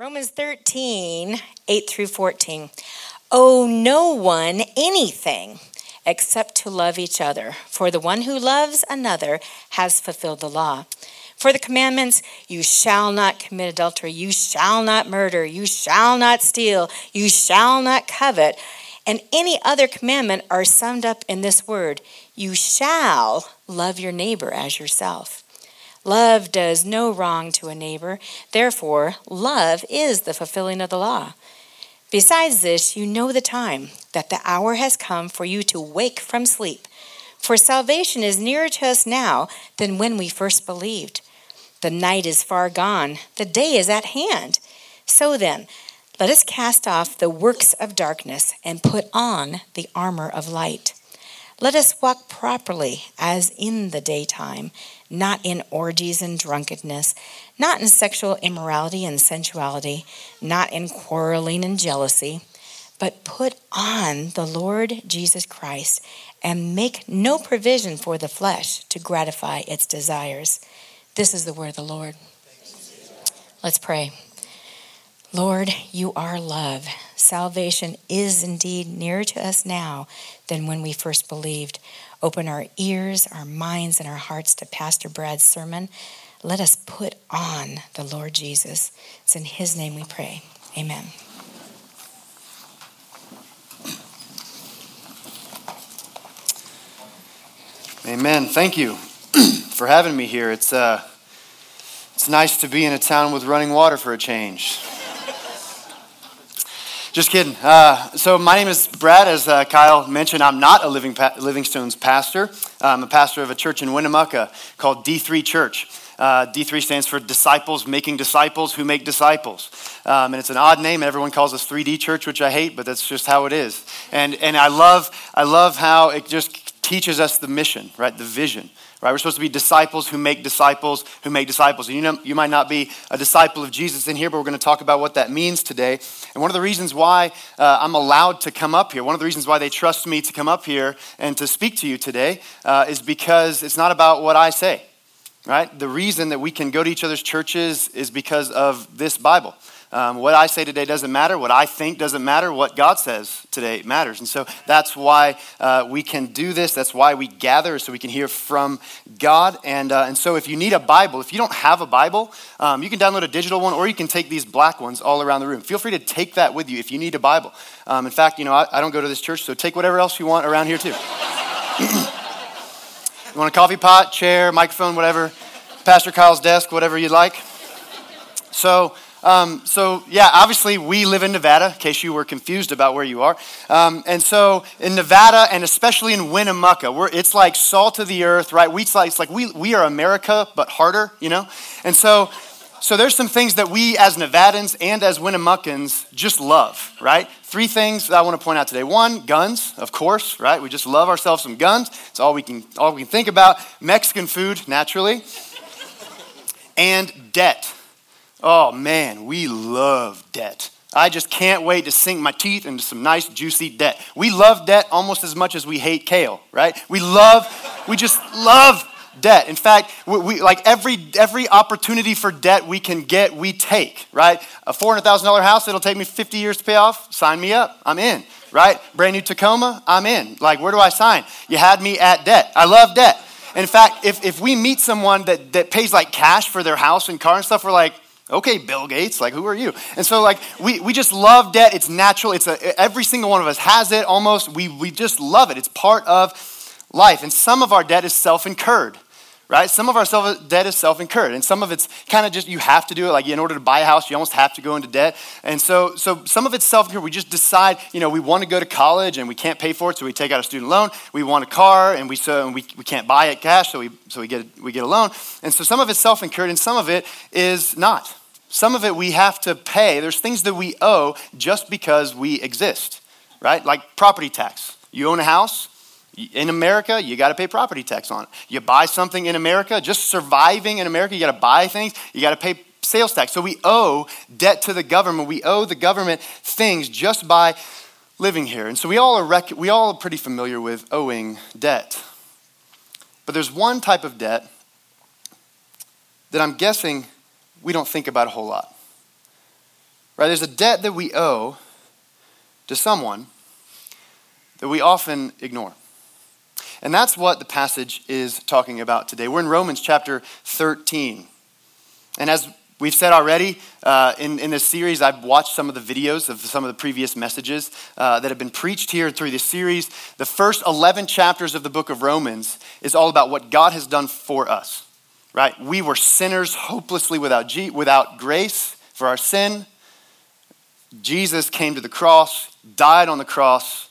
Romans 13, 8 through 14. Owe no one anything except to love each other, for the one who loves another has fulfilled the law. For the commandments, you shall not commit adultery, you shall not murder, you shall not steal, you shall not covet, and any other commandment are summed up in this word you shall love your neighbor as yourself. Love does no wrong to a neighbor. Therefore, love is the fulfilling of the law. Besides this, you know the time, that the hour has come for you to wake from sleep. For salvation is nearer to us now than when we first believed. The night is far gone, the day is at hand. So then, let us cast off the works of darkness and put on the armor of light. Let us walk properly as in the daytime not in orgies and drunkenness, not in sexual immorality and sensuality, not in quarreling and jealousy, but put on the Lord Jesus Christ and make no provision for the flesh to gratify its desires. This is the word of the Lord. Let's pray. Lord, you are love. Salvation is indeed nearer to us now than when we first believed. Open our ears, our minds, and our hearts to Pastor Brad's sermon. Let us put on the Lord Jesus. It's in His name we pray. Amen. Amen. Thank you for having me here. It's, uh, it's nice to be in a town with running water for a change. Just kidding. Uh, so my name is Brad. As uh, Kyle mentioned, I'm not a Living pa- Living Stones' pastor. I'm a pastor of a church in Winnemucca called D3 Church. Uh, D3 stands for Disciples Making Disciples Who Make Disciples. Um, and it's an odd name. Everyone calls us 3D Church, which I hate, but that's just how it is. And, and I, love, I love how it just teaches us the mission, right? The vision. Right? We're supposed to be disciples who make disciples who make disciples. And you know, you might not be a disciple of Jesus in here, but we're going to talk about what that means today. And one of the reasons why uh, I'm allowed to come up here, one of the reasons why they trust me to come up here and to speak to you today, uh, is because it's not about what I say. Right? The reason that we can go to each other's churches is because of this Bible. Um, what I say today doesn't matter. What I think doesn't matter. What God says today matters. And so that's why uh, we can do this. That's why we gather, so we can hear from God. And, uh, and so if you need a Bible, if you don't have a Bible, um, you can download a digital one or you can take these black ones all around the room. Feel free to take that with you if you need a Bible. Um, in fact, you know, I, I don't go to this church, so take whatever else you want around here too. you want a coffee pot, chair, microphone, whatever, Pastor Kyle's desk, whatever you'd like. So, um, so, yeah, obviously we live in Nevada, in case you were confused about where you are. Um, and so in Nevada, and especially in Winnemucca, we're, it's like salt of the earth, right? We, it's like, it's like we, we are America, but harder, you know? And so, so there's some things that we as Nevadans and as Winnemuccans just love, right? Three things that I want to point out today. One, guns, of course, right? We just love ourselves some guns. It's all we can, all we can think about. Mexican food, naturally. And debt Oh man, we love debt. I just can't wait to sink my teeth into some nice, juicy debt. We love debt almost as much as we hate kale, right? We love, we just love debt. In fact, we, we, like every every opportunity for debt we can get, we take, right? A four hundred thousand dollar house that'll take me fifty years to pay off. Sign me up. I'm in, right? Brand new Tacoma. I'm in. Like, where do I sign? You had me at debt. I love debt. In fact, if if we meet someone that that pays like cash for their house and car and stuff, we're like Okay, Bill Gates, like who are you? And so like we, we just love debt. It's natural. It's a, every single one of us has it almost. We, we just love it. It's part of life. And some of our debt is self-incurred, right? Some of our self, debt is self-incurred. And some of it's kind of just you have to do it. Like in order to buy a house, you almost have to go into debt. And so, so some of it's self-incurred. We just decide, you know, we want to go to college and we can't pay for it, so we take out a student loan. We want a car and we, so, and we, we can't buy it cash, so we, so we, get, we get a loan. And so some of it's self-incurred and some of it is not. Some of it we have to pay. There's things that we owe just because we exist, right? Like property tax. You own a house in America, you got to pay property tax on it. You buy something in America, just surviving in America, you got to buy things, you got to pay sales tax. So we owe debt to the government. We owe the government things just by living here. And so we all are rec- we all are pretty familiar with owing debt. But there's one type of debt that I'm guessing we don't think about a whole lot. Right? There's a debt that we owe to someone that we often ignore. And that's what the passage is talking about today. We're in Romans chapter 13. And as we've said already, uh, in, in this series, I've watched some of the videos of some of the previous messages uh, that have been preached here through this series. The first 11 chapters of the book of Romans is all about what God has done for us, right? We were sinners, hopelessly without, G- without grace for our sin. Jesus came to the cross, died on the cross,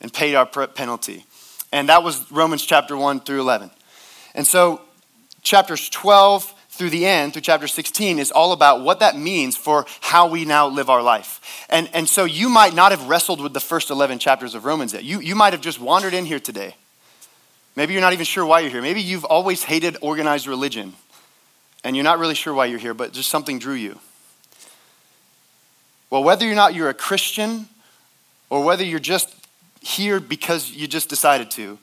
and paid our penalty. And that was Romans chapter 1 through 11. And so, chapters 12 through the end, through chapter 16, is all about what that means for how we now live our life. And, and so, you might not have wrestled with the first 11 chapters of Romans yet. You, you might have just wandered in here today. Maybe you're not even sure why you're here. Maybe you've always hated organized religion and you're not really sure why you're here, but just something drew you. Well, whether or not you're a Christian or whether you're just here because you just decided to,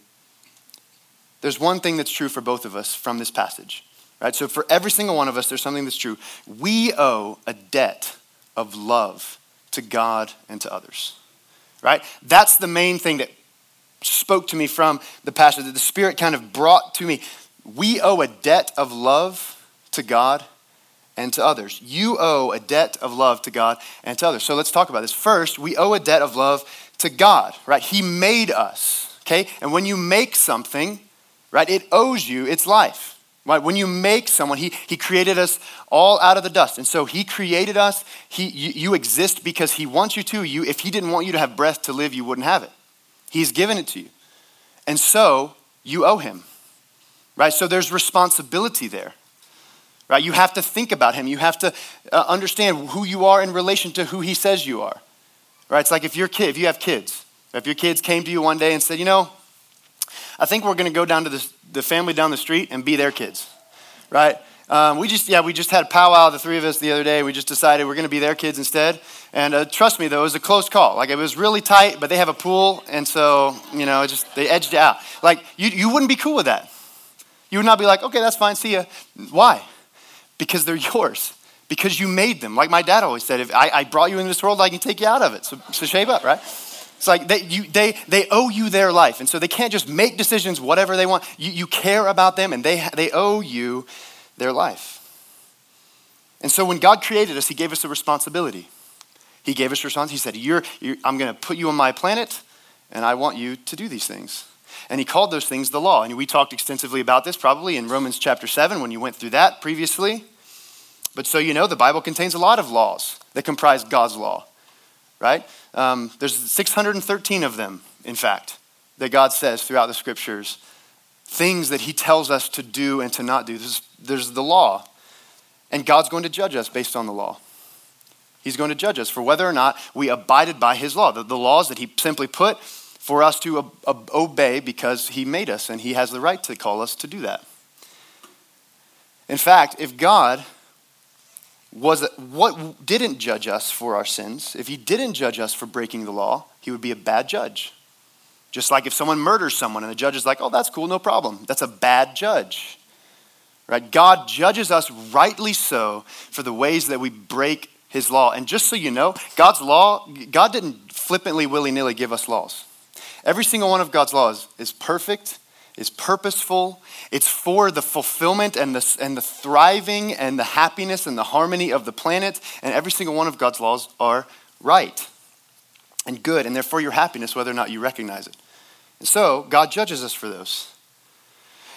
there's one thing that's true for both of us from this passage. Right? So for every single one of us, there's something that's true. We owe a debt of love to God and to others. Right? That's the main thing that spoke to me from the passage that the Spirit kind of brought to me. We owe a debt of love to God and to others. You owe a debt of love to God and to others. So let's talk about this. First, we owe a debt of love to God, right? He made us, okay? And when you make something, right, it owes you its life. Right? When you make someone, he, he created us all out of the dust. And so he created us. He, you, you exist because he wants you to. You, if he didn't want you to have breath to live, you wouldn't have it. He's given it to you. And so you owe him. Right? So there's responsibility there. Right? You have to think about him. You have to uh, understand who you are in relation to who he says you are. Right? It's like if your kid, if you have kids, if your kids came to you one day and said, you know, I think we're going to go down to the, the family down the street and be their kids, right? Um, we just, yeah, we just had a powwow, the three of us the other day. We just decided we're going to be their kids instead. And uh, trust me, though, it was a close call. Like, it was really tight, but they have a pool, and so, you know, just, they edged it out. Like, you, you wouldn't be cool with that. You would not be like, okay, that's fine, see ya. Why? Because they're yours because you made them. Like my dad always said, if I, I brought you into this world, I can take you out of it. So, so shape up, right? It's like they, you, they, they owe you their life. And so they can't just make decisions whatever they want. You, you care about them and they, they owe you their life. And so when God created us, He gave us a responsibility. He gave us responsibility. He said, you're, you're, I'm going to put you on my planet and I want you to do these things. And he called those things the law. And we talked extensively about this probably in Romans chapter 7 when you went through that previously. But so you know, the Bible contains a lot of laws that comprise God's law, right? Um, there's 613 of them, in fact, that God says throughout the scriptures. Things that He tells us to do and to not do. There's, there's the law. And God's going to judge us based on the law. He's going to judge us for whether or not we abided by His law, the, the laws that He simply put for us to obey because He made us and He has the right to call us to do that. In fact, if God was what didn't judge us for our sins. If he didn't judge us for breaking the law, he would be a bad judge. Just like if someone murders someone and the judge is like, "Oh, that's cool, no problem." That's a bad judge. Right? God judges us rightly so for the ways that we break his law. And just so you know, God's law, God didn't flippantly willy-nilly give us laws. Every single one of God's laws is perfect is purposeful. It's for the fulfillment and the, and the thriving and the happiness and the harmony of the planet. And every single one of God's laws are right and good, and they're your happiness, whether or not you recognize it. And so, God judges us for those.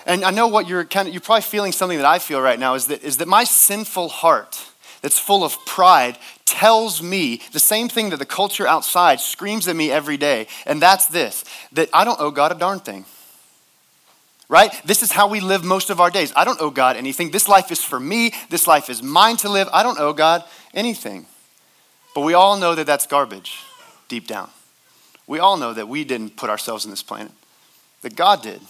And I know what you're kind of, you're probably feeling something that I feel right now is that, is that my sinful heart that's full of pride tells me the same thing that the culture outside screams at me every day. And that's this that I don't owe God a darn thing right? This is how we live most of our days. I don't owe God anything. This life is for me. This life is mine to live. I don't owe God anything. But we all know that that's garbage deep down. We all know that we didn't put ourselves in this planet, that God did.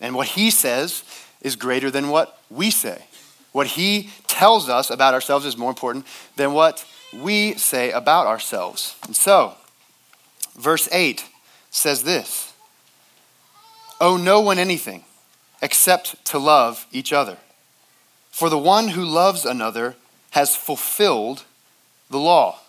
And what He says is greater than what we say. What He tells us about ourselves is more important than what we say about ourselves. And so, verse 8 says this Owe no one anything except to love each other. For the one who loves another has fulfilled the law.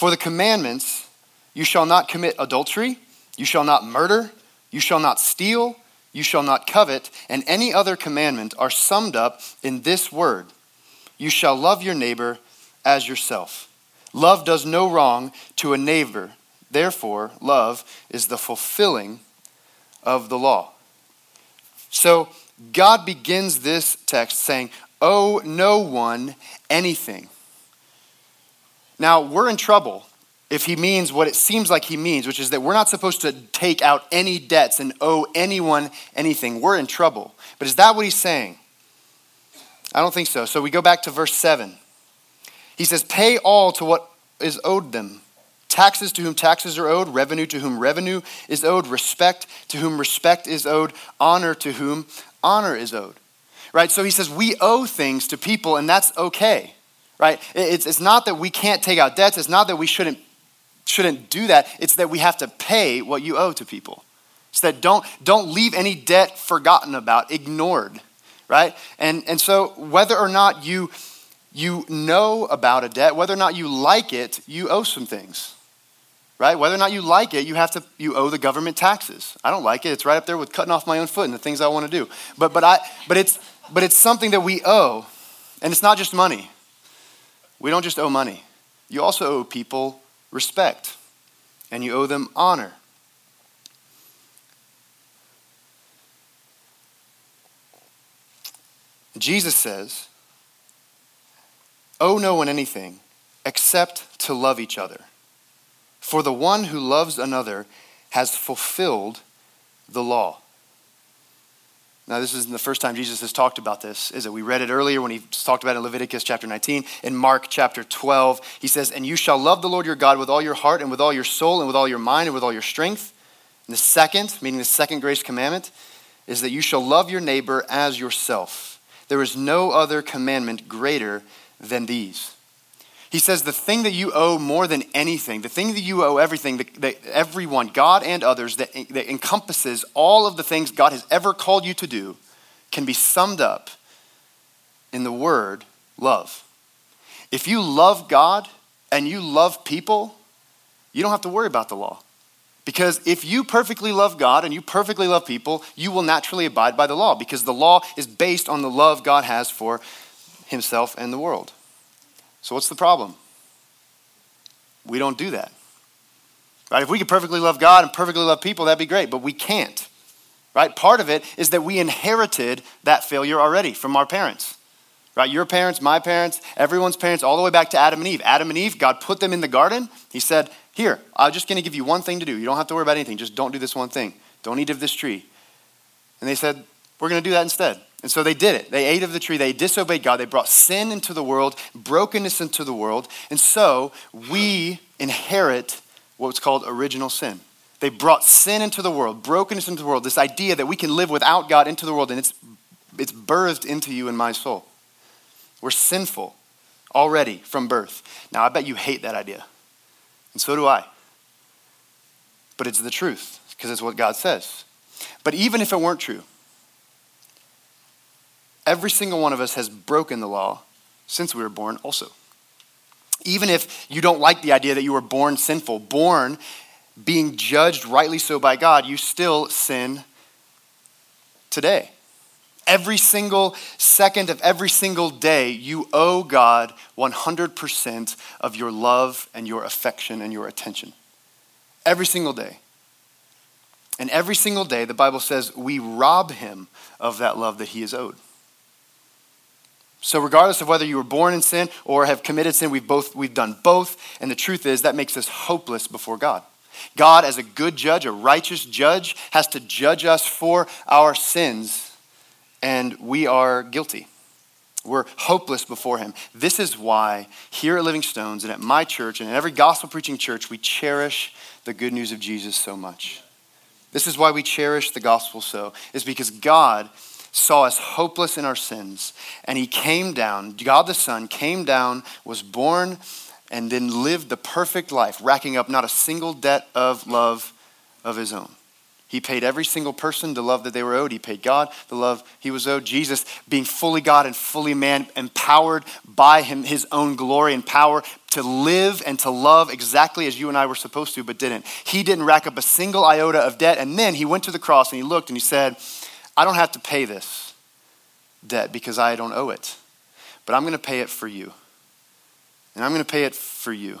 For the commandments, you shall not commit adultery, you shall not murder, you shall not steal, you shall not covet, and any other commandment are summed up in this word You shall love your neighbor as yourself. Love does no wrong to a neighbor. Therefore, love is the fulfilling of the law. So, God begins this text saying, Owe no one anything. Now, we're in trouble if he means what it seems like he means, which is that we're not supposed to take out any debts and owe anyone anything. We're in trouble. But is that what he's saying? I don't think so. So we go back to verse 7. He says, Pay all to what is owed them taxes to whom taxes are owed, revenue to whom revenue is owed, respect to whom respect is owed, honor to whom honor is owed. Right? So he says, We owe things to people, and that's okay. Right? It's, it's not that we can't take out debts, it's not that we shouldn't shouldn't do that. It's that we have to pay what you owe to people. It's that don't, don't leave any debt forgotten about, ignored, right? And, and so whether or not you, you know about a debt, whether or not you like it, you owe some things, right? Whether or not you like it, you have to, you owe the government taxes. I don't like it. It's right up there with cutting off my own foot and the things I want to do. But, but, I, but, it's, but it's something that we owe, and it's not just money. We don't just owe money. You also owe people respect, and you owe them honor. Jesus says, Owe no one anything except to love each other. For the one who loves another has fulfilled the law. Now, this isn't the first time Jesus has talked about this, is it? We read it earlier when he talked about it in Leviticus chapter 19. In Mark chapter 12, he says, And you shall love the Lord your God with all your heart and with all your soul and with all your mind and with all your strength. And the second, meaning the second grace commandment, is that you shall love your neighbor as yourself. There is no other commandment greater than these. He says, The thing that you owe more than anything, the thing that you owe everything, that, everyone, God and others, that, that encompasses all of the things God has ever called you to do, can be summed up in the word love. If you love God and you love people, you don't have to worry about the law. Because if you perfectly love God and you perfectly love people, you will naturally abide by the law because the law is based on the love God has for himself and the world. So, what's the problem? We don't do that. Right? If we could perfectly love God and perfectly love people, that'd be great, but we can't. Right? Part of it is that we inherited that failure already from our parents. Right? Your parents, my parents, everyone's parents, all the way back to Adam and Eve. Adam and Eve, God put them in the garden. He said, Here, I'm just going to give you one thing to do. You don't have to worry about anything. Just don't do this one thing. Don't eat of this tree. And they said, We're going to do that instead. And so they did it. They ate of the tree. They disobeyed God. They brought sin into the world, brokenness into the world. And so we inherit what's called original sin. They brought sin into the world, brokenness into the world, this idea that we can live without God into the world, and it's, it's birthed into you and my soul. We're sinful already from birth. Now, I bet you hate that idea. And so do I. But it's the truth, because it's what God says. But even if it weren't true, Every single one of us has broken the law since we were born, also. Even if you don't like the idea that you were born sinful, born being judged rightly so by God, you still sin today. Every single second of every single day, you owe God 100% of your love and your affection and your attention. Every single day. And every single day, the Bible says we rob him of that love that he is owed. So, regardless of whether you were born in sin or have committed sin, we've, both, we've done both. And the truth is, that makes us hopeless before God. God, as a good judge, a righteous judge, has to judge us for our sins, and we are guilty. We're hopeless before Him. This is why here at Living Stones and at my church and at every gospel preaching church, we cherish the good news of Jesus so much. This is why we cherish the gospel so, is because God saw us hopeless in our sins, and he came down, God the Son came down, was born, and then lived the perfect life, racking up not a single debt of love of his own. He paid every single person the love that they were owed. He paid God the love he was owed. Jesus, being fully God and fully man, empowered by him, his own glory and power to live and to love exactly as you and I were supposed to, but didn't. He didn't rack up a single iota of debt. And then he went to the cross and he looked and he said, I don't have to pay this debt because I don't owe it, but I'm going to pay it for you. And I'm going to pay it for you.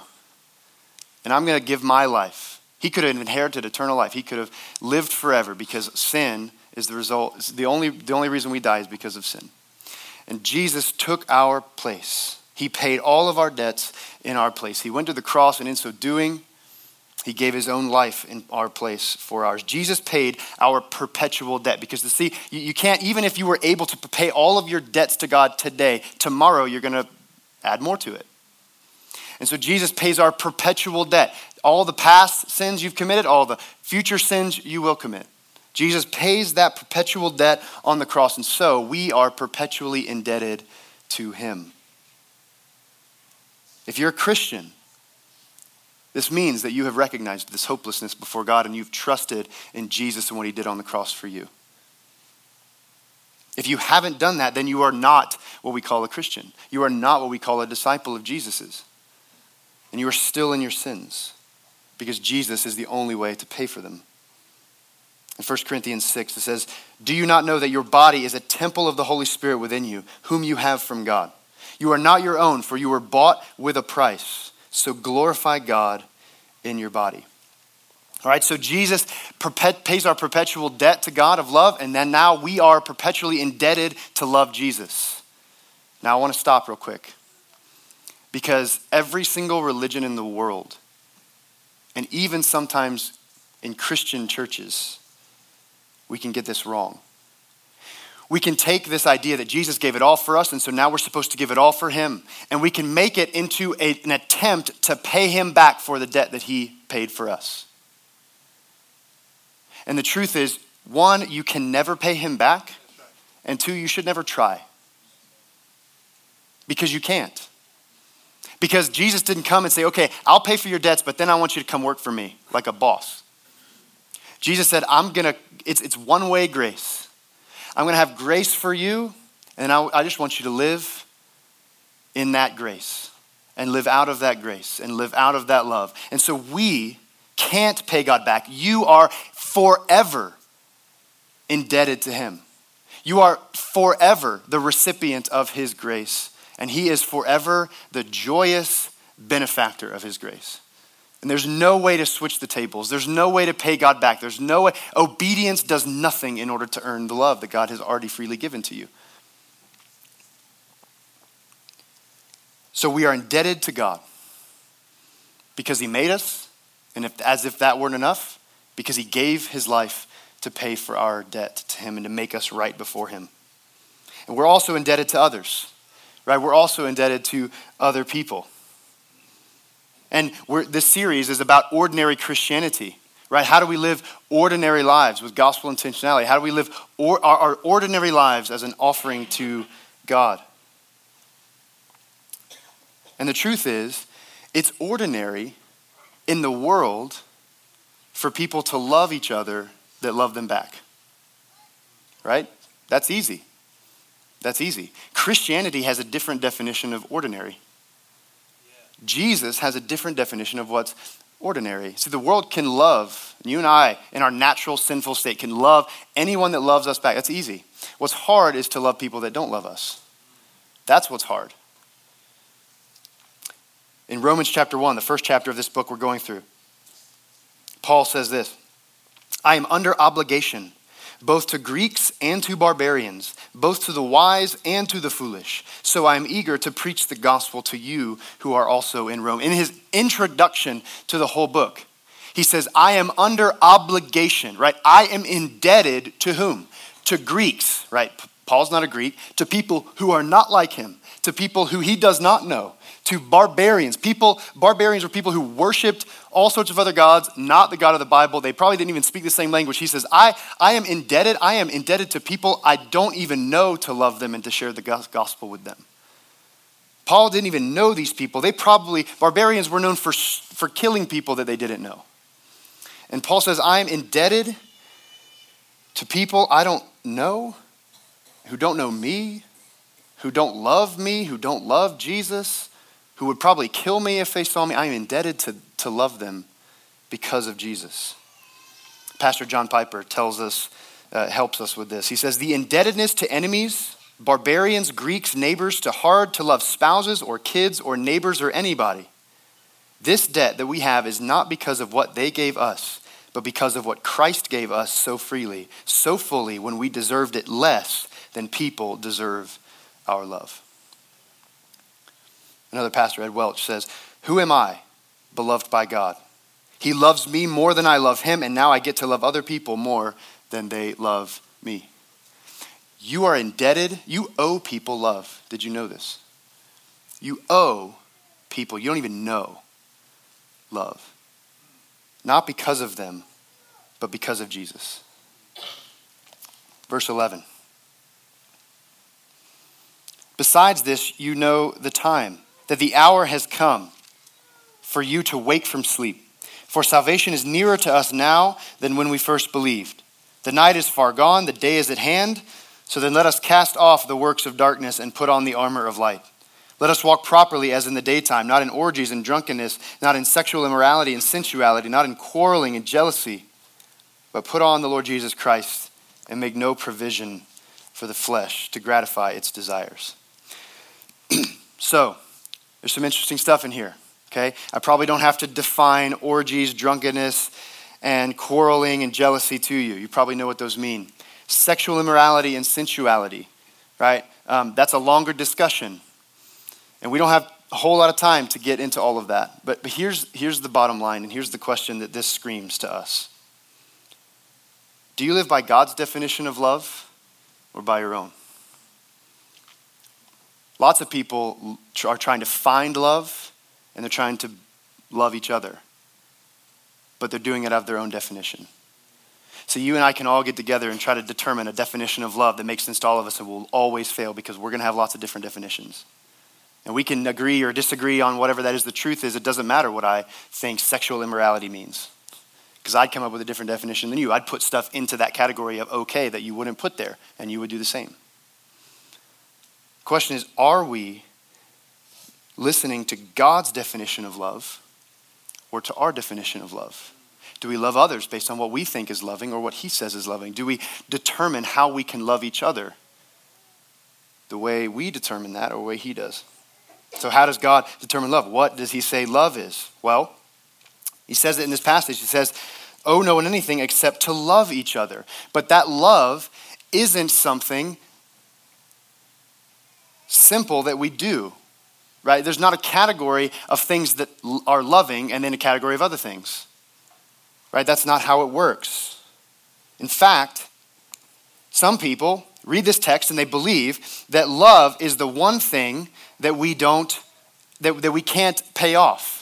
And I'm going to give my life he could have inherited eternal life. He could have lived forever because sin is the result. The only, the only reason we die is because of sin. And Jesus took our place. He paid all of our debts in our place. He went to the cross, and in so doing, he gave his own life in our place for ours. Jesus paid our perpetual debt because, to see, you, you can't, even if you were able to pay all of your debts to God today, tomorrow you're going to add more to it. And so Jesus pays our perpetual debt. All the past sins you've committed, all the future sins you will commit. Jesus pays that perpetual debt on the cross, and so we are perpetually indebted to him. If you're a Christian, this means that you have recognized this hopelessness before God and you've trusted in Jesus and what he did on the cross for you. If you haven't done that, then you are not what we call a Christian. You are not what we call a disciple of Jesus's and you are still in your sins because Jesus is the only way to pay for them. In 1 Corinthians 6, it says, Do you not know that your body is a temple of the Holy Spirit within you, whom you have from God? You are not your own, for you were bought with a price. So glorify God in your body. All right, so Jesus pays our perpetual debt to God of love, and then now we are perpetually indebted to love Jesus. Now I want to stop real quick. Because every single religion in the world, and even sometimes in Christian churches, we can get this wrong. We can take this idea that Jesus gave it all for us, and so now we're supposed to give it all for him. And we can make it into a, an attempt to pay him back for the debt that he paid for us. And the truth is, one, you can never pay him back, and two, you should never try. Because you can't. Because Jesus didn't come and say, okay, I'll pay for your debts, but then I want you to come work for me like a boss. Jesus said, I'm to, it's, it's one way grace. I'm going to have grace for you, and I, I just want you to live in that grace and live out of that grace and live out of that love. And so we can't pay God back. You are forever indebted to Him. You are forever the recipient of His grace and he is forever the joyous benefactor of his grace. And there's no way to switch the tables. There's no way to pay God back. There's no way. Obedience does nothing in order to earn the love that God has already freely given to you. So we are indebted to God because he made us, and if, as if that weren't enough, because he gave his life to pay for our debt to him and to make us right before him. And we're also indebted to others right? We're also indebted to other people. And this series is about ordinary Christianity, right? How do we live ordinary lives with gospel intentionality? How do we live or, our, our ordinary lives as an offering to God? And the truth is, it's ordinary in the world for people to love each other that love them back. Right? That's easy. That's easy. Christianity has a different definition of ordinary. Jesus has a different definition of what's ordinary. See, the world can love, you and I, in our natural sinful state, can love anyone that loves us back. That's easy. What's hard is to love people that don't love us. That's what's hard. In Romans chapter 1, the first chapter of this book we're going through, Paul says this I am under obligation both to Greeks and to barbarians, both to the wise and to the foolish. So I am eager to preach the gospel to you who are also in Rome. In his introduction to the whole book, he says, I am under obligation, right? I am indebted to whom? To Greeks, right? Paul's not a Greek, to people who are not like him, to people who he does not know, to barbarians. People, barbarians were people who worshiped all sorts of other gods, not the God of the Bible. They probably didn't even speak the same language. He says, I, I am indebted. I am indebted to people I don't even know to love them and to share the gospel with them. Paul didn't even know these people. They probably, barbarians were known for, for killing people that they didn't know. And Paul says, I am indebted to people I don't know, who don't know me, who don't love me, who don't love Jesus, who would probably kill me if they saw me. I am indebted to, to love them because of Jesus. Pastor John Piper tells us, uh, helps us with this. He says, The indebtedness to enemies, barbarians, Greeks, neighbors, to hard to love spouses or kids or neighbors or anybody. This debt that we have is not because of what they gave us, but because of what Christ gave us so freely, so fully, when we deserved it less than people deserve our love. Another pastor, Ed Welch, says, Who am I, beloved by God? He loves me more than I love him, and now I get to love other people more than they love me. You are indebted, you owe people love. Did you know this? You owe people you don't even know love. Not because of them, but because of Jesus. Verse 11. Besides this, you know the time, that the hour has come for you to wake from sleep. For salvation is nearer to us now than when we first believed. The night is far gone, the day is at hand. So then let us cast off the works of darkness and put on the armor of light. Let us walk properly as in the daytime, not in orgies and drunkenness, not in sexual immorality and sensuality, not in quarreling and jealousy, but put on the Lord Jesus Christ and make no provision for the flesh to gratify its desires. so, there's some interesting stuff in here, okay? I probably don't have to define orgies, drunkenness, and quarreling and jealousy to you. You probably know what those mean. Sexual immorality and sensuality, right? Um, that's a longer discussion. And we don't have a whole lot of time to get into all of that. But, but here's, here's the bottom line, and here's the question that this screams to us Do you live by God's definition of love or by your own? Lots of people are trying to find love and they're trying to love each other, but they're doing it out of their own definition. So you and I can all get together and try to determine a definition of love that makes sense to all of us and will always fail because we're going to have lots of different definitions. And we can agree or disagree on whatever that is the truth is. It doesn't matter what I think sexual immorality means. Because I'd come up with a different definition than you. I'd put stuff into that category of okay that you wouldn't put there, and you would do the same question is are we listening to God's definition of love or to our definition of love? Do we love others based on what we think is loving or what He says is loving? Do we determine how we can love each other the way we determine that or the way He does? So, how does God determine love? What does He say love is? Well, He says it in this passage. He says, Oh, no one anything except to love each other. But that love isn't something simple that we do, right? There's not a category of things that are loving and then a category of other things, right? That's not how it works. In fact, some people read this text and they believe that love is the one thing that we don't, that, that we can't pay off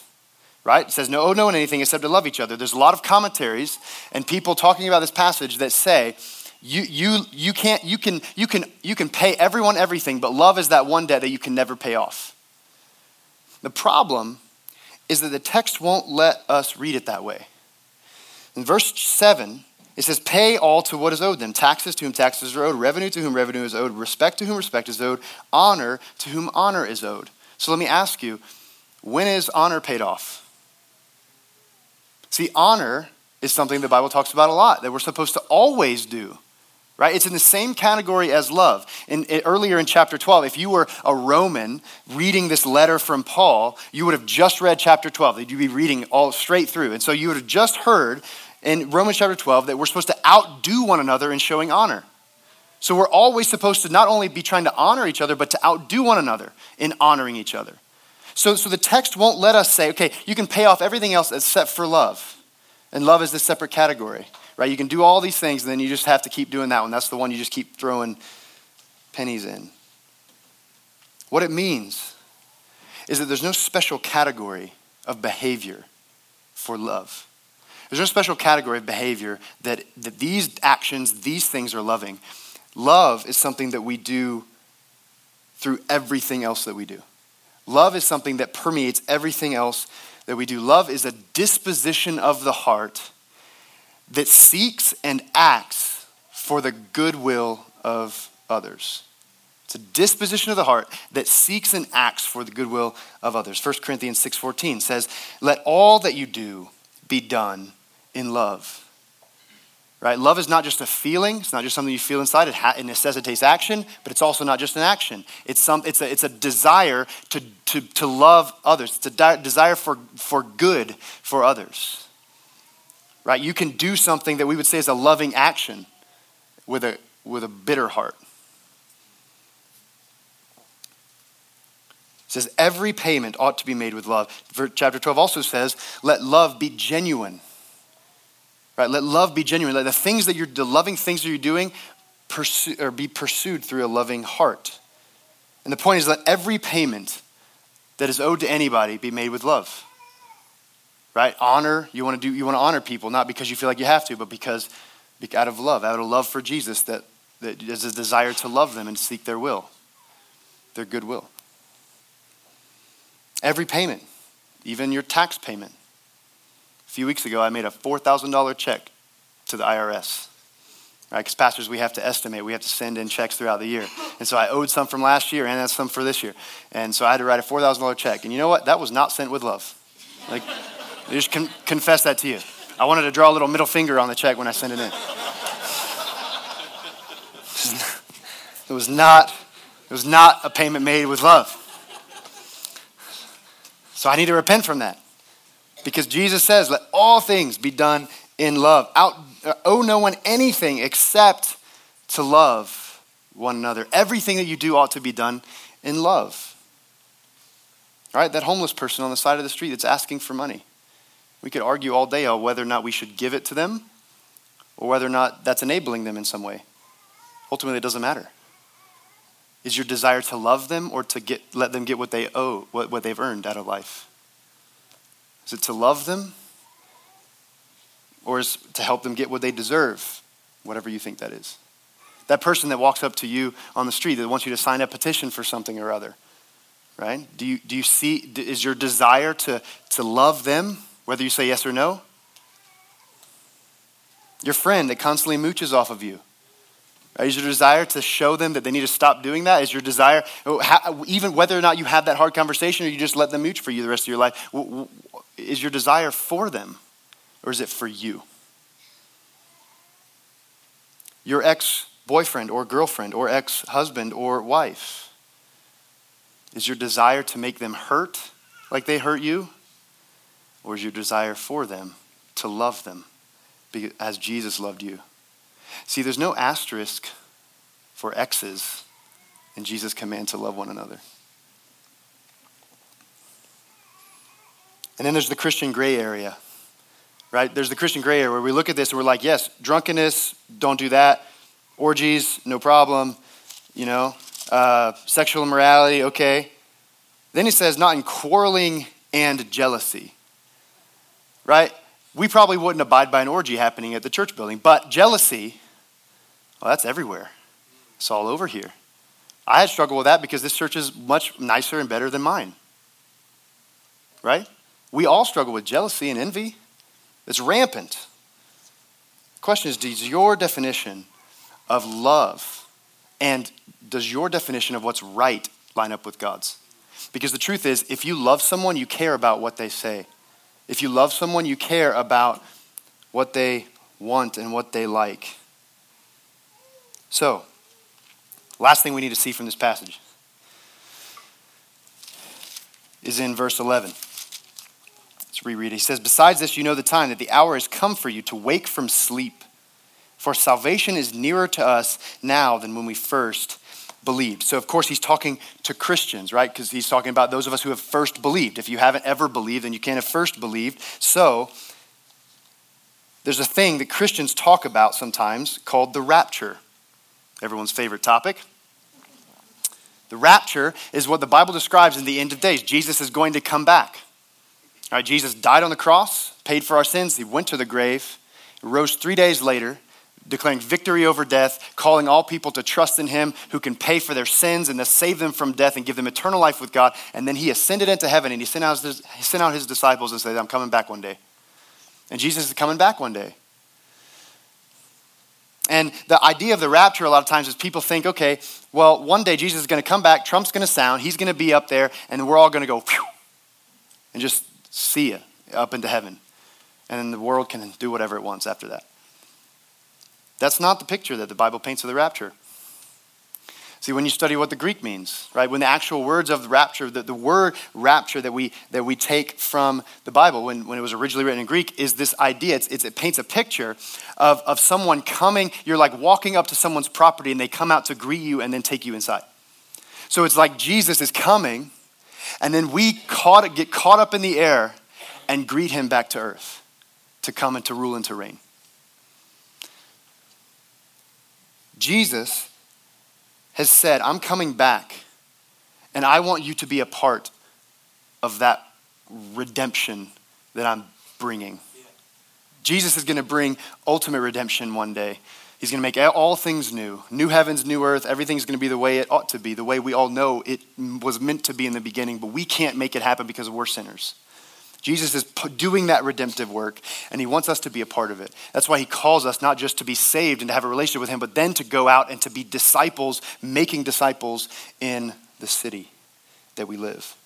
right? It says, no, oh, no, anything except to love each other. There's a lot of commentaries and people talking about this passage that say you, you, you, can't, you, can, you, can, you can pay everyone everything, but love is that one debt that you can never pay off. The problem is that the text won't let us read it that way. In verse 7, it says, Pay all to what is owed them taxes to whom taxes are owed, revenue to whom revenue is owed, respect to whom respect is owed, honor to whom honor is owed. So let me ask you, when is honor paid off? See, honor is something the Bible talks about a lot that we're supposed to always do right? It's in the same category as love. In, in, earlier in chapter 12, if you were a Roman reading this letter from Paul, you would have just read chapter 12. You'd be reading all straight through. And so you would have just heard in Romans chapter 12 that we're supposed to outdo one another in showing honor. So we're always supposed to not only be trying to honor each other, but to outdo one another in honoring each other. So, so the text won't let us say, okay, you can pay off everything else except for love. And love is this separate category right? You can do all these things, and then you just have to keep doing that one. That's the one you just keep throwing pennies in. What it means is that there's no special category of behavior for love. There's no special category of behavior that, that these actions, these things are loving. Love is something that we do through everything else that we do. Love is something that permeates everything else that we do. Love is a disposition of the heart that seeks and acts for the goodwill of others. It's a disposition of the heart that seeks and acts for the goodwill of others. 1 Corinthians 6:14 says, "Let all that you do be done in love." Right? Love is not just a feeling, it's not just something you feel inside. It, ha- it necessitates action, but it's also not just an action. It's, some, it's, a, it's a desire to, to, to love others, it's a di- desire for, for good for others. Right? You can do something that we would say is a loving action with a, with a bitter heart. It says every payment ought to be made with love. Chapter 12 also says, let love be genuine. Right? Let love be genuine. Let the things that you're, the loving things that you're doing, pursue, or be pursued through a loving heart. And the point is, let every payment that is owed to anybody be made with love. Right? Honor. You want to do. You want to honor people not because you feel like you have to, but because out of love, out of love for Jesus, that that is a desire to love them and seek their will, their goodwill. Every payment, even your tax payment. A few weeks ago, I made a $4,000 check to the IRS. Right, because pastors, we have to estimate, we have to send in checks throughout the year. And so I owed some from last year and that's some for this year. And so I had to write a $4,000 check. And you know what? That was not sent with love. Like, I just con- confess that to you. I wanted to draw a little middle finger on the check when I sent it in. It was not, it was not a payment made with love. So I need to repent from that. Because Jesus says, let all things be done in love. Out, uh, owe no one anything except to love one another. Everything that you do ought to be done in love. Right, that homeless person on the side of the street that's asking for money. We could argue all day on whether or not we should give it to them or whether or not that's enabling them in some way. Ultimately, it doesn't matter. Is your desire to love them or to get, let them get what they owe, what, what they've earned out of life? Is it to love them or is to help them get what they deserve, whatever you think that is? That person that walks up to you on the street that wants you to sign a petition for something or other, right? Do you, do you see, is your desire to, to love them, whether you say yes or no? Your friend that constantly mooches off of you, is your desire to show them that they need to stop doing that? Is your desire, oh, even whether or not you have that hard conversation or you just let them mooch for you the rest of your life, is your desire for them or is it for you? Your ex boyfriend or girlfriend or ex husband or wife, is your desire to make them hurt like they hurt you? Or is your desire for them to love them as Jesus loved you? See, there's no asterisk for X's in Jesus' command to love one another. And then there's the Christian gray area, right? There's the Christian gray area where we look at this and we're like, yes, drunkenness, don't do that. Orgies, no problem. You know, uh, sexual immorality, okay. Then he says, not in quarreling and jealousy, right? We probably wouldn't abide by an orgy happening at the church building, but jealousy, well, that's everywhere. It's all over here. I had struggled with that because this church is much nicer and better than mine. Right? We all struggle with jealousy and envy. It's rampant. The question is Does your definition of love and does your definition of what's right line up with God's? Because the truth is, if you love someone, you care about what they say. If you love someone, you care about what they want and what they like. So, last thing we need to see from this passage is in verse 11. Let's reread it. He says, Besides this, you know the time, that the hour has come for you to wake from sleep. For salvation is nearer to us now than when we first believed. So, of course, he's talking to Christians, right? Because he's talking about those of us who have first believed. If you haven't ever believed, then you can't have first believed. So, there's a thing that Christians talk about sometimes called the rapture everyone's favorite topic. The rapture is what the Bible describes in the end of days. Jesus is going to come back. All right, Jesus died on the cross, paid for our sins, he went to the grave, rose three days later, declaring victory over death, calling all people to trust in him who can pay for their sins and to save them from death and give them eternal life with God. And then he ascended into heaven and he sent out his, he sent out his disciples and said, I'm coming back one day. And Jesus is coming back one day. And the idea of the rapture, a lot of times, is people think, okay, well, one day Jesus is going to come back, Trump's going to sound, he's going to be up there, and we're all going to go, and just see you up into heaven. And then the world can do whatever it wants after that. That's not the picture that the Bible paints of the rapture. See, when you study what the Greek means, right? When the actual words of the rapture, the, the word rapture that we, that we take from the Bible, when, when it was originally written in Greek, is this idea. It's, it's, it paints a picture of, of someone coming. You're like walking up to someone's property and they come out to greet you and then take you inside. So it's like Jesus is coming, and then we caught, get caught up in the air and greet him back to earth to come and to rule and to reign. Jesus has said, I'm coming back, and I want you to be a part of that redemption that I'm bringing. Jesus is going to bring ultimate redemption one day. He's going to make all things new new heavens, new earth. Everything's going to be the way it ought to be, the way we all know it was meant to be in the beginning, but we can't make it happen because we're sinners. Jesus is doing that redemptive work, and he wants us to be a part of it. That's why he calls us not just to be saved and to have a relationship with him, but then to go out and to be disciples, making disciples in the city that we live.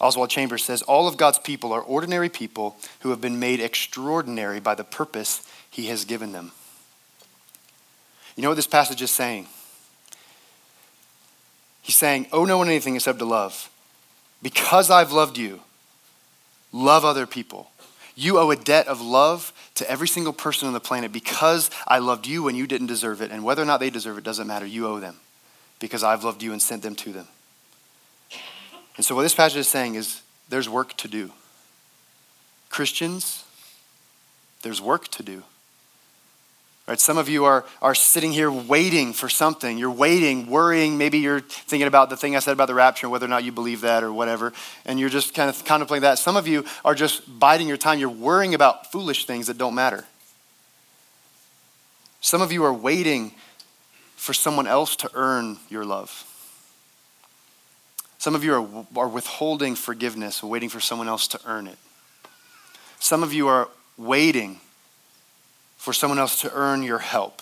Oswald Chambers says All of God's people are ordinary people who have been made extraordinary by the purpose he has given them. You know what this passage is saying? He's saying, Oh, no one anything except to love. Because I've loved you, Love other people. You owe a debt of love to every single person on the planet because I loved you when you didn't deserve it. And whether or not they deserve it doesn't matter. You owe them because I've loved you and sent them to them. And so, what this passage is saying is there's work to do. Christians, there's work to do. Right? Some of you are, are sitting here waiting for something. You're waiting, worrying. Maybe you're thinking about the thing I said about the rapture and whether or not you believe that or whatever. And you're just kind of contemplating that. Some of you are just biding your time. You're worrying about foolish things that don't matter. Some of you are waiting for someone else to earn your love. Some of you are, are withholding forgiveness, waiting for someone else to earn it. Some of you are waiting for someone else to earn your help.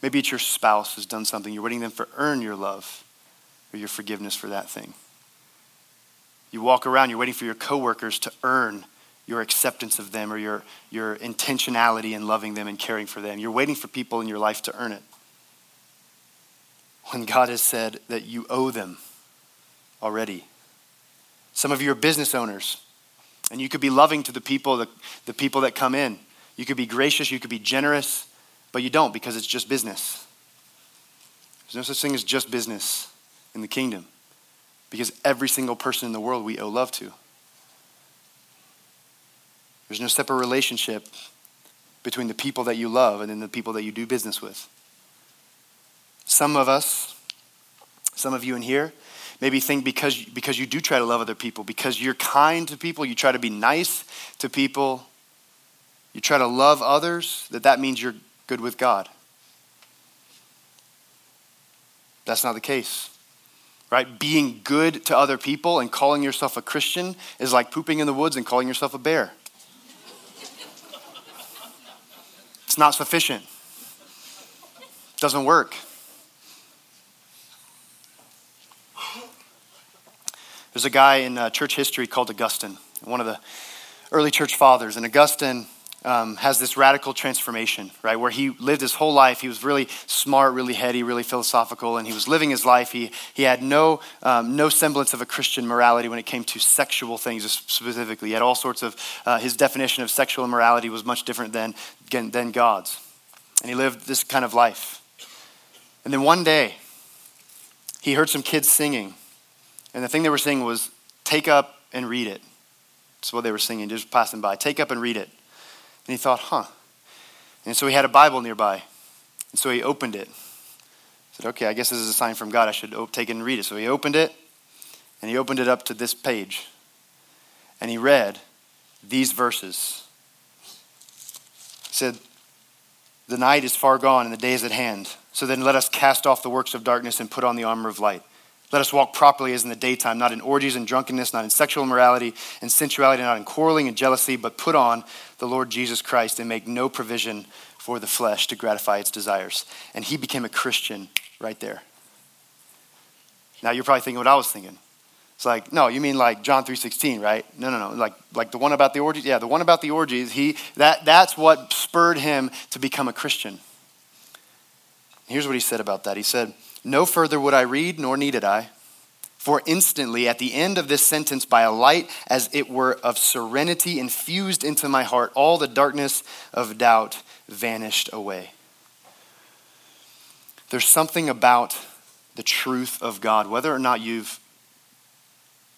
Maybe it's your spouse has done something. You're waiting them to earn your love or your forgiveness for that thing. You walk around, you're waiting for your coworkers to earn your acceptance of them or your, your intentionality in loving them and caring for them. You're waiting for people in your life to earn it. When God has said that you owe them already. Some of you are business owners, and you could be loving to the people, the, the people that come in. You could be gracious, you could be generous, but you don't because it's just business. There's no such thing as just business in the kingdom because every single person in the world we owe love to. There's no separate relationship between the people that you love and then the people that you do business with. Some of us, some of you in here, maybe think because, because you do try to love other people, because you're kind to people, you try to be nice to people, you try to love others, that that means you're good with God. That's not the case. Right? Being good to other people and calling yourself a Christian is like pooping in the woods and calling yourself a bear. It's not sufficient. It doesn't work. There's a guy in uh, church history called Augustine, one of the early church fathers. And Augustine um, has this radical transformation, right? Where he lived his whole life. He was really smart, really heady, really philosophical, and he was living his life. He, he had no, um, no semblance of a Christian morality when it came to sexual things specifically. He had all sorts of, uh, his definition of sexual immorality was much different than, than God's. And he lived this kind of life. And then one day, he heard some kids singing. And the thing they were singing was, Take up and read it. That's what they were singing, just passing by. Take up and read it. And he thought, huh. And so he had a Bible nearby. And so he opened it. He said, okay, I guess this is a sign from God. I should take it and read it. So he opened it, and he opened it up to this page. And he read these verses. He said, The night is far gone, and the day is at hand. So then let us cast off the works of darkness and put on the armor of light. Let us walk properly as in the daytime, not in orgies and drunkenness, not in sexual immorality and sensuality, not in quarreling and jealousy, but put on the Lord Jesus Christ and make no provision for the flesh to gratify its desires. And he became a Christian right there. Now you're probably thinking what I was thinking. It's like, no, you mean like John 3.16, right? No, no, no. Like, like the one about the orgies? Yeah, the one about the orgies, he, that, that's what spurred him to become a Christian. Here's what he said about that. He said, No further would I read, nor needed I. For instantly, at the end of this sentence, by a light as it were of serenity infused into my heart, all the darkness of doubt vanished away. There's something about the truth of God, whether or not you've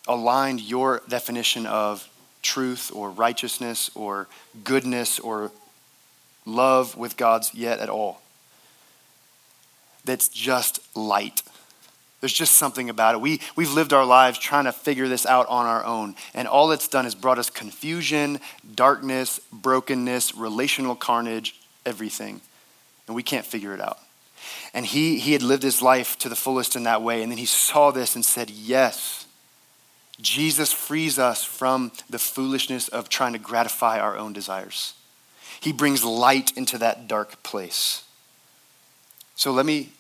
aligned your definition of truth or righteousness or goodness or love with God's yet at all. That's just light. There's just something about it. We, we've lived our lives trying to figure this out on our own, and all it's done is brought us confusion, darkness, brokenness, relational carnage, everything. And we can't figure it out. And he, he had lived his life to the fullest in that way, and then he saw this and said, Yes, Jesus frees us from the foolishness of trying to gratify our own desires. He brings light into that dark place. So let me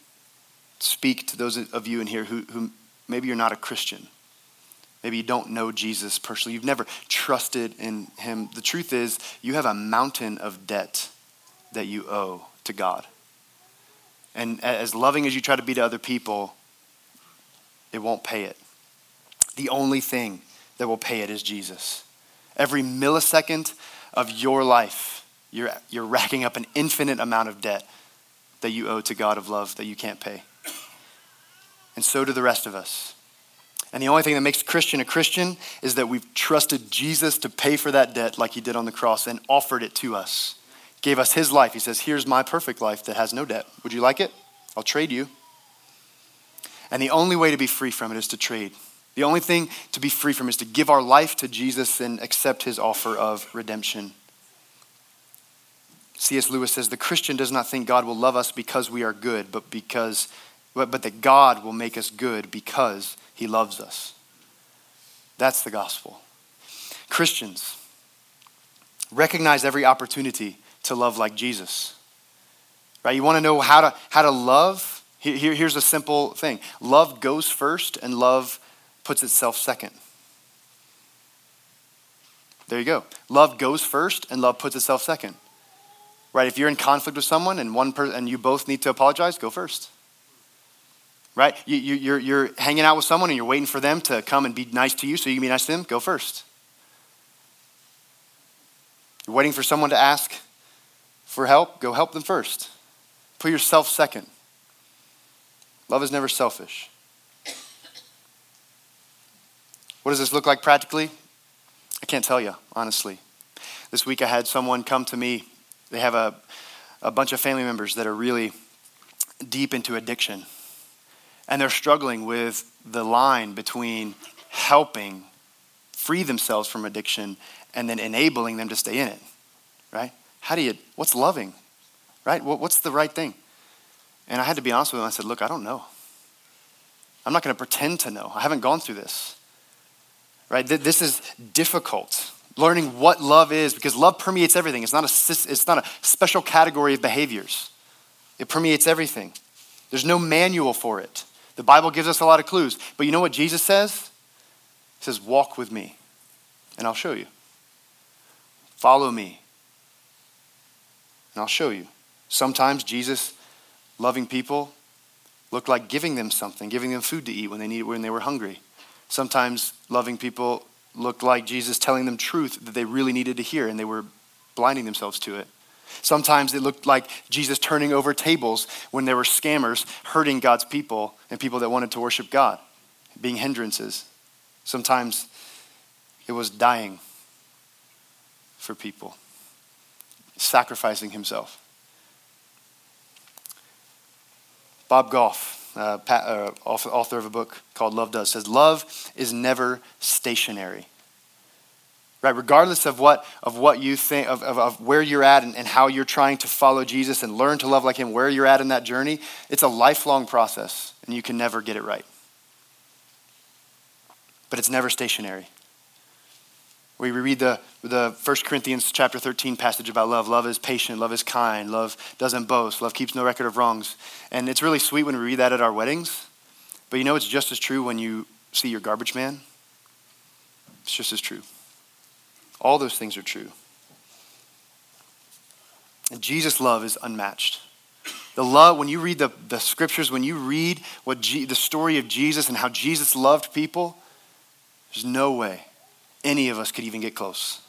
speak to those of you in here who, who maybe you're not a Christian. Maybe you don't know Jesus personally. You've never trusted in him. The truth is, you have a mountain of debt that you owe to God. And as loving as you try to be to other people, it won't pay it. The only thing that will pay it is Jesus. Every millisecond of your life, you're, you're racking up an infinite amount of debt that you owe to God of love that you can't pay. And so do the rest of us. And the only thing that makes a Christian a Christian is that we've trusted Jesus to pay for that debt like he did on the cross and offered it to us. Gave us his life. He says, Here's my perfect life that has no debt. Would you like it? I'll trade you. And the only way to be free from it is to trade. The only thing to be free from is to give our life to Jesus and accept his offer of redemption. C.S. Lewis says the Christian does not think God will love us because we are good, but because but, that God will make us good because he loves us. That's the gospel. Christians, recognize every opportunity to love like Jesus. Right? You want to know how to how to love? Here, here's a simple thing. Love goes first and love puts itself second. There you go. Love goes first and love puts itself second. Right? If you're in conflict with someone and one person and you both need to apologize, go first. Right? You, you, you're, you're hanging out with someone and you're waiting for them to come and be nice to you so you can be nice to them, go first. You're waiting for someone to ask for help, go help them first. Put yourself second. Love is never selfish. What does this look like practically? I can't tell you, honestly. This week I had someone come to me. They have a, a bunch of family members that are really deep into addiction. And they're struggling with the line between helping free themselves from addiction and then enabling them to stay in it, right? How do you, what's loving, right? What's the right thing? And I had to be honest with them. I said, look, I don't know. I'm not going to pretend to know. I haven't gone through this right? This is difficult. Learning what love is because love permeates everything. It's not a, it's not a special category of behaviors, it permeates everything. There's no manual for it. The Bible gives us a lot of clues. But you know what Jesus says? He says, Walk with me, and I'll show you. Follow me, and I'll show you. Sometimes Jesus, loving people, looked like giving them something, giving them food to eat when they, needed, when they were hungry. Sometimes loving people looked like Jesus telling them truth that they really needed to hear and they were blinding themselves to it. Sometimes it looked like Jesus turning over tables when there were scammers hurting God's people and people that wanted to worship God, being hindrances. Sometimes it was dying for people, sacrificing himself. Bob Goff uh, uh, author of a book called Love Does, says, Love is never stationary. Right, regardless of what, of what you think, of, of, of where you're at and, and how you're trying to follow Jesus and learn to love like Him, where you're at in that journey, it's a lifelong process and you can never get it right. But it's never stationary. We read the, the 1 Corinthians chapter 13 passage about love. Love is patient, love is kind, love doesn't boast, love keeps no record of wrongs. And it's really sweet when we read that at our weddings. But you know it's just as true when you see your garbage man? It's just as true. All those things are true. And Jesus' love is unmatched. The love, when you read the, the scriptures, when you read what G, the story of Jesus and how Jesus loved people, there's no way any of us could even get close.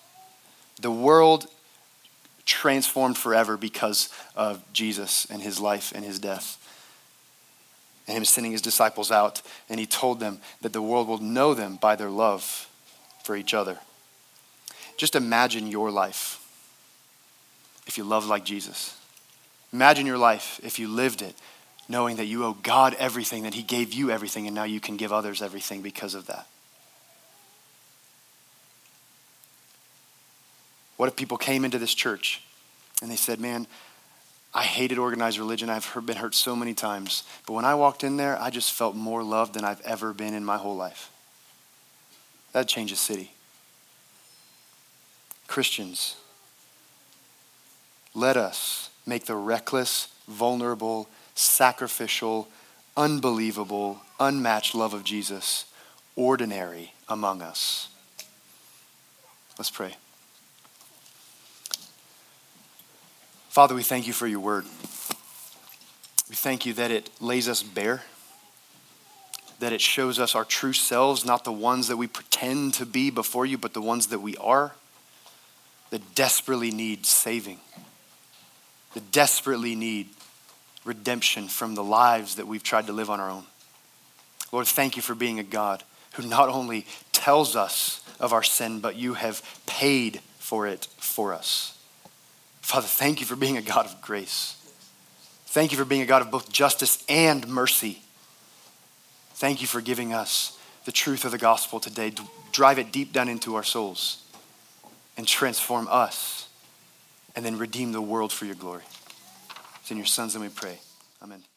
The world transformed forever because of Jesus and his life and his death. And him sending his disciples out, and he told them that the world will know them by their love for each other. Just imagine your life if you loved like Jesus. Imagine your life if you lived it, knowing that you owe God everything, that He gave you everything, and now you can give others everything because of that. What if people came into this church and they said, Man, I hated organized religion. I've been hurt so many times. But when I walked in there, I just felt more loved than I've ever been in my whole life. That changes city. Christians, let us make the reckless, vulnerable, sacrificial, unbelievable, unmatched love of Jesus ordinary among us. Let's pray. Father, we thank you for your word. We thank you that it lays us bare, that it shows us our true selves, not the ones that we pretend to be before you, but the ones that we are, that desperately need saving, that desperately need redemption from the lives that we've tried to live on our own. Lord, thank you for being a God who not only tells us of our sin, but you have paid for it for us. Father, thank you for being a God of grace. Thank you for being a God of both justice and mercy. Thank you for giving us the truth of the gospel today. Drive it deep down into our souls and transform us and then redeem the world for your glory. It's in your son's name we pray. Amen.